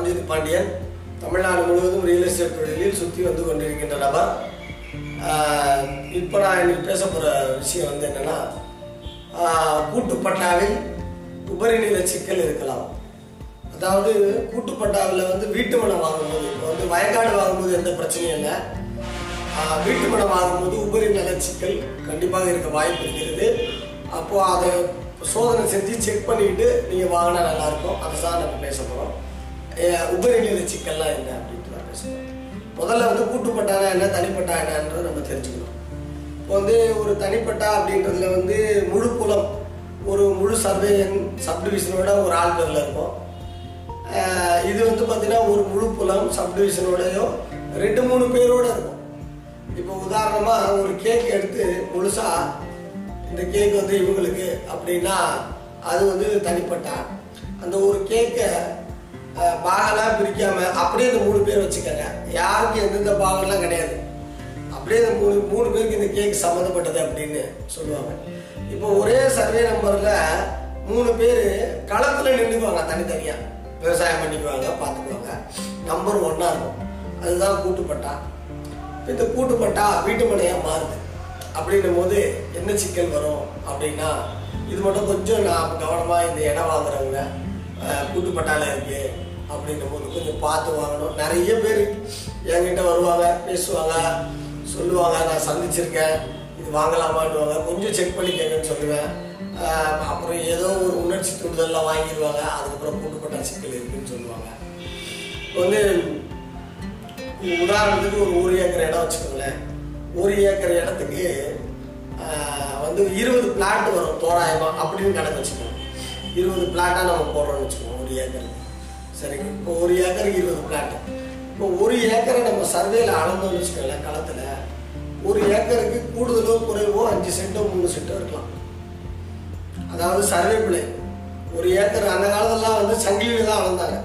பரஞ்சோதி பாண்டியன். தமிழ்நாடு முழுவதும் real estate தொழிலில் சுற்றி வந்து கொண்டிருக்கின்ற நபர். இப்போ நான் இன்னைக்கு பேச போகிற விஷயம் வந்து என்னென்னா கூட்டுப்பட்டாவில் உபரிநில சிக்கல் இருக்கலாம். அதாவது கூட்டுப்பட்டாவில் வந்து வீட்டு மனம் வாங்கும்போது இப்போ வந்து வயக்காடு வாங்கும்போது எந்த பிரச்சனையும் இல்லை. வீட்டு மனம் வாங்கும்போது உபரிநில சிக்கல் கண்டிப்பாக இருக்க வாய்ப்பு இருக்கிறது. அப்போது அதை சோதனை செஞ்சு செக் பண்ணிக்கிட்டு நீங்கள் வாங்கினா நல்லாயிருக்கும் அதை தான் நம்ம பேச போகிறோம் உபரி சிக்கல்லாம் என்ன அப்படின்ட்டு தான் முதல்ல வந்து கூட்டுப்பட்டானா என்ன தனிப்பட்டா என்னன்றதை நம்ம தெரிஞ்சுக்கணும். இப்போ வந்து ஒரு தனிப்பட்டா அப்படின்றதுல வந்து முழு குலம் ஒரு முழு சர்வேயன் சப்டிவிஷனோட ஒரு ஆள் பேரில் இருக்கும். இது வந்து பார்த்தீங்கன்னா ஒரு முழு புலம் சப்டிவிஷனோடையோ ரெண்டு மூணு பேரோட இருக்கும். இப்போ உதாரணமாக ஒரு கேக் எடுத்து முழுசா இந்த கேக் வந்து இவங்களுக்கு அப்படின்னா அது வந்து தனிப்பட்டா. அந்த ஒரு கேக்கை பாகெல்லாம் பிரிக்காம அப்படியே இந்த மூணு பேர் வச்சுக்கோங்க. யாருக்கும் எந்தெந்த பாகம்லாம் கிடையாது. அப்படியே இந்த மூணு மூணு பேருக்கு இந்த கேக் சம்மந்தப்பட்டது அப்படின்னு சொல்லுவாங்க. இப்போ ஒரே சர்வே நம்பர்ல மூணு பேர் களத்துல நின்றுக்குவாங்க தனித்தனியா. விவசாயம் பண்ணிக்குவாங்க பார்த்துக்குவாங்க. நம்பர் ஒன்னா இருக்கும். அதுதான் கூட்டுப்பட்டா. இப்போ இந்த கூட்டுப்பட்டா வீட்டு மனையா மாறுது. அப்படின்னும் போது என்ன சிக்கல் வரும் அப்படின்னா இது மட்டும் கொஞ்சம் நான் கவனமா இந்த இடம் வாங்குறவங்க கூட்டு பட்டாளம் இருக்கு அப்படின்னும் போது கொஞ்சம் பார்த்து வாங்கணும். நிறைய பேர் என்கிட்ட வருவாங்க பேசுவாங்க சொல்லுவாங்க நான் சந்திச்சிருக்கேன் இது வாங்கலாமான்னுவாங்க. கொஞ்சம் செக் பண்ணிக்கங்கன்னு சொல்லுவேன். அப்புறம் ஏதோ ஒரு உணர்ச்சி தூண்டுதல்லாம் வாங்கிடுவாங்க. அதுக்கப்புறம் கூட்டுப்பட்ட சிக்கல் இருக்குன்னு சொல்லுவாங்க. இப்போ வந்து உதாரணத்துக்கு ஒரு ஒரு ஏக்கர் இடம் வச்சுக்கோங்களேன். ஒரு ஏக்கர் இடத்துக்கு வந்து இருபது பிளாட் வரும் தோராயமா அப்படின்னு கணக்கு வச்சுக்கோங்க. இருபது பிளாட்டாக நம்ம போடுறோம்னு வச்சுக்கோங்க ஒரு ஏக்கர். சரிங்க? இப்போ ஒரு ஏக்கருக்கு இருபது பிளாட்டு இப்போ ஒரு ஏக்கரை நம்ம சர்வேல அளந்தோம்னு வச்சுக்கோங்களேன் களத்தில். ஒரு ஏக்கருக்கு கூடுதலோ குறைவோ அஞ்சு சென்ட்டோ மூணு சென்ட்டோ இருக்கலாம். அதாவது சர்வே பிள்ளை. ஒரு ஏக்கர் அந்த காலத்துலலாம் வந்து சங்கிலியில் தான் அளந்தாங்க.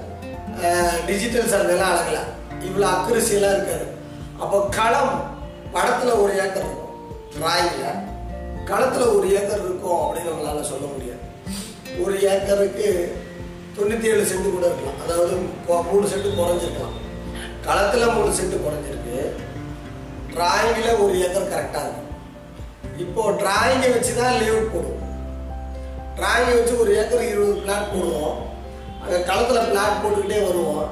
டிஜிட்டல் சர்வேலாம் அளக்கல. இவ்வளோ அக்குரசியெல்லாம் இருக்காது. அப்போ களம் படத்தில் ஒரு ஏக்கர் இருக்கும் டிராயிங்கில் களத்தில் ஒரு ஏக்கர் இருக்கும் அப்படின்னு நம்மளால சொல்ல முடியாது. ஒரு ஏக்கருக்கு தொண்ணூற்றி ஏழு சென்ட் கூட இருக்கலாம். அதாவது மூணு சென்ட் குறைஞ்சிருக்கலாம். களத்தில் மூணு சென்ட் குறைஞ்சிருக்கு. டிராயிங்கில் ஒரு ஏக்கர் கரெக்டாக இருக்கும் இப்போ டிராயிங்கை வச்சு தான் லேஅவுட் போடுவோம். டிராயிங்கை வச்சு ஒரு ஏக்கர் இருபது பிளாட் போடுவோம். அங்கே களத்தில் பிளாட் போட்டுக்கிட்டே வருவோம்.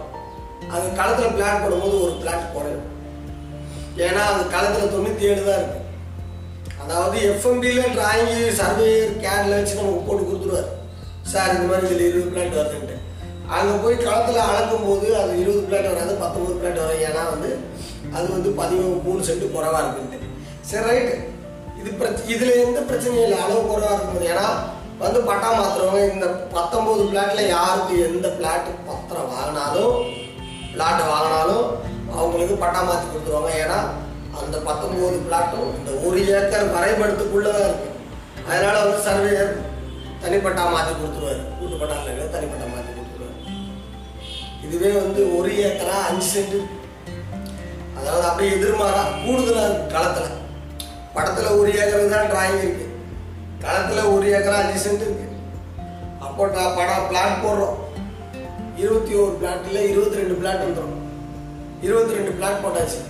அது களத்தில் பிளாட் போடும்போது ஒரு பிளாட் குறையும். ஏன்னா அது களத்தில் தொண்ணூற்றி ஏழு தான் இருக்கு. அதாவது எஃப்எம்பியில் டிராயிங்கு சர்வேயர் கேன்ல வச்சு நமக்கு போட்டு கொடுத்துருவார். சார் இந்த மாதிரி இதில் இருபது பிளாட் வருதுன்ட்டு. அங்கே போய் களத்தில் அளக்கும் போது அது இருபது பிளாட் வராது பத்தொம்பது பிளாட் வரும். ஏன்னா வந்து அது வந்து பதிமூணு மூணு சென்ட் குறைவாக இருக்குன்ட்டு. சரி ரைட்டு இது பிரச்ச இதில் எந்த பிரச்சனையும் இல்லை. அளவு குறவாக இருக்கும்போது. ஏன்னா வந்து பட்டா மாத்துறவங்க இந்த பத்தொம்போது பிளாட்ல யாருக்கு எந்த பிளாட் பத்திரம் வாங்கினாலும் பிளாட்டை வாங்கினாலும் அவங்களுக்கு பட்டா மாற்றி கொடுத்துருவாங்க. ஏன்னா அந்த பத்தொம்போது பிளாட்டும் இந்த ஒரு ஏக்கர் வரைபடத்துக்குள்ளே தான் இருக்கு. அதனால வந்து சர்வேயர் தனிப்பட்டா மாற்றி கொடுத்துருவாரு. கூட்டு பட்டா இல்லை தனிப்பட்டா மாற்றி கொடுத்துருவாரு. இதுவே வந்து ஒரு ஏக்கரா அஞ்சு சென்ட். அதாவது அப்படியே எதிர்மாறா கூடுதலாக களத்தில். படத்தில் ஒரு ஏக்கர் தான் டிராயிங் இருக்கு. களத்தில் ஒரு ஏக்கரா அஞ்சு சென்ட் இருக்கு. அப்போ நான் படம் பிளாட் போடுறோம். இருபத்தி ஒரு பிளாட்டில் இருபத்தி ரெண்டு பிளாட் வந்துடும் இருபத்தி ரெண்டு பிளாட் போட்டாச்சு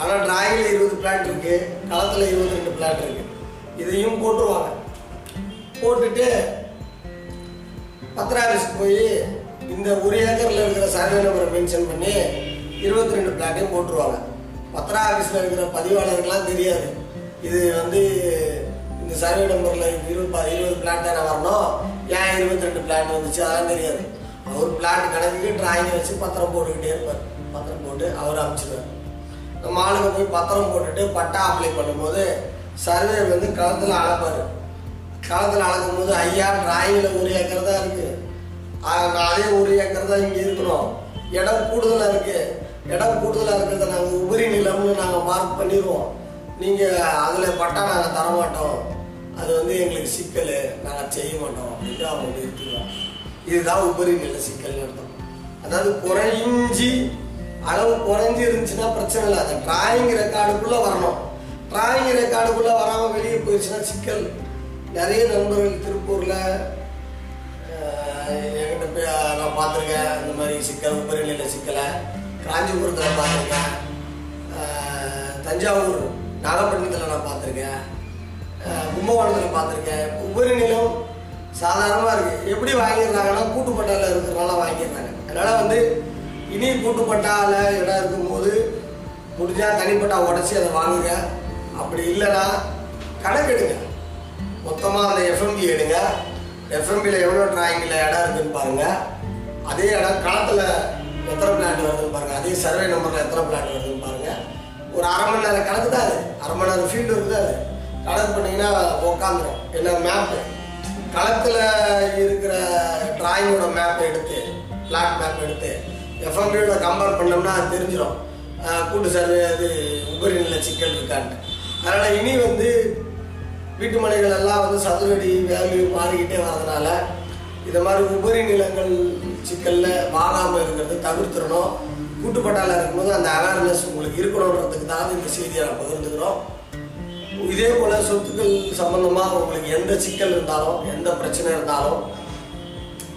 ஆனால் டிராயிங்கில் இருபது பிளாட் இருக்கு களத்தில் இருபத்தி ரெண்டு பிளாட் இருக்கு. இதையும் போட்டுருவாங்க. போட்டுட்டு பத்திர ஆஃபீஸ்க்கு போய் இந்த ஒரு ஏக்கரில் இருக்கிற சர்வே நம்பரை மென்ஷன் பண்ணி இருபத்தி ரெண்டு பிளாட்டையும் போட்டுருவாங்க. பத்திர ஆஃபீஸில் இருக்கிற பதிவாளர்கள்லாம் தெரியாது. இது வந்து இந்த சர்வே நம்பரில் இருபது இருபது பிளாட் தானே வரணும்? ஏன் இருபத்தி ரெண்டு பிளாட் வந்துச்சு? அதெல்லாம் தெரியாது. அவர் பிளாட் கணக்குக்கு டிராயிங் வச்சு பத்திரம் போட்டுக்கிட்டே இருப்பார். பத்திரம் போட்டு அவர் அமைச்சிடுவார் நம்ம ஆளுங்க போய் பத்திரம் போட்டுட்டு பட்டா அப்ளை பண்ணும்போது சர்வே வந்து களத்தில் அளப்பார் களத்தில் அளக்கும் போது ஐயா டிராயிங்கில் ஒரு ஏக்கர் தான் இருக்கு. அதே ஒரு ஏக்கர் தான் இங்கே இருக்கணும். இடம் கூடுதலாக இருக்கு. இடம் கூடுதலாக இருக்கிறத நாங்கள் உபரி நிலம்னு நாங்கள் மார்க் பண்ணிடுவோம் நீங்கள் அதில் பட்டா நாங்கள் தர மாட்டோம் அது வந்து எங்களுக்கு சிக்கல். நாங்கள் செய்ய மாட்டோம் அப்படின்ட்டு அவங்க நிறுத்திடுவாங்க. இதுதான் உபரி நில சிக்கல்னு அர்த்தம். அதாவது குறைஞ்சி அளவு குறைஞ்சி இருந்துச்சுன்னா பிரச்சனை இல்லை. அந்த டிராயிங் ரெக்கார்டுக்குள்ளே வரணும். டிராயிங் ரெக்கார்டுக்குள்ளே வராமல் வெளியே போயிடுச்சுன்னா சிக்கல். நிறைய நண்பர்கள் திருப்பூரில் என்கிட்ட போய் நான் பார்த்துருக்கேன். இந்த மாதிரி சிக்கல் உபரி சிக்கலை. காஞ்சிபுரத்தில் பார்த்துருக்கேன். தஞ்சாவூர் நாகப்பட்டினத்தில் நான் பார்த்துருக்கேன். கும்பகோணத்தில் பார்த்துருக்கேன். உபரி நிலம் சாதாரணமாக இருக்குது எப்படி வாங்கியிருந்தாங்கன்னா கூட்டுப்பட்டாவில் இருக்கிறனால வாங்கியிருந்தாங்க. அதனால் வந்து இனி கூட்டுப்பட்டாவில் இடம் இருக்கும்போது முடிஞ்சால் தனிப்பட்டா உடச்சி அதை வாங்குங்க. அப்படி இல்லைன்னா கணக்கெடுங்க. மொத்தமாக அந்த எஃப்எம்பி எடுங்க. எஃப்எம்பியில் எவ்வளோ டிராயிங்கில் இடம் இருக்குதுன்னு பாருங்கள் அதே இடம் களத்தில் எத்தனை பிளாட் வருதுன்னு பாருங்கள் அதே சர்வே நம்பரில் எத்தனை பிளாட் வருதுன்னு பாருங்கள் ஒரு அரை மணி நேரம் கணக்கு தான் அது? அரை மணி நேரம் ஃபீல்டு இருக்குது அது? கணக்கு பண்ணிங்கன்னா உக்காந்துரும். என்ன மேப்பு களத்தில் இருக்கிற டிராயிங்கோட மேப் எடுத்து பிளாட் மேப் எடுத்து எஃப்எம்பியோட கம்பேர் பண்ணோம்னா அது தெரிஞ்சிடும் கூட்டு சர்வே அது உபரி நில சிக்கல் இருக்கான்ட்டு. அதனால் இனி வந்து வீட்டு மனைகள் எல்லாம் வந்து சதுரடி வேல்யூ மாறிக்கிட்டே வரதுனால இந்த மாதிரி உபரி நிலங்கள் சிக்கலில் மாறாமல் இருக்கிறது தவிர்த்துடணும். கூட்டுப்பட்டால இருக்கும்போது அந்த அவேர்னஸ் உங்களுக்கு இருக்கணுன்றதுக்கு தான் இந்த செய்தியை நான் பகிர்ந்துக்கிறோம். இதே போல சொத்துக்கள் சம்பந்தமா உங்களுக்கு எந்த சிக்கல் இருந்தாலும் எந்த பிரச்சனை இருந்தாலும்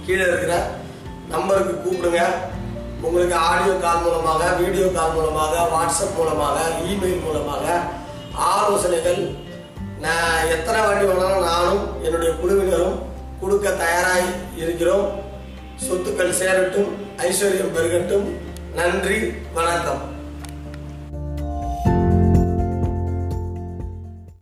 கீழே இருக்கிற நம்பருக்கு கூப்பிடுங்க. உங்களுக்கு ஆடியோ கால் மூலமாக வீடியோ கால் மூலமாக வாட்ஸ்அப் மூலமாக இமெயில் மூலமாக ஆலோசனைகள் நான் எத்தனை வாட்டி வேணாலும் நானும் என்னுடைய குழுவினரும் கொடுக்க தயாராக இருக்கிறோம். சொத்துக்கள் சேரட்டும் ஐஸ்வர்யம் பெருகட்டும். நன்றி வணக்கம்.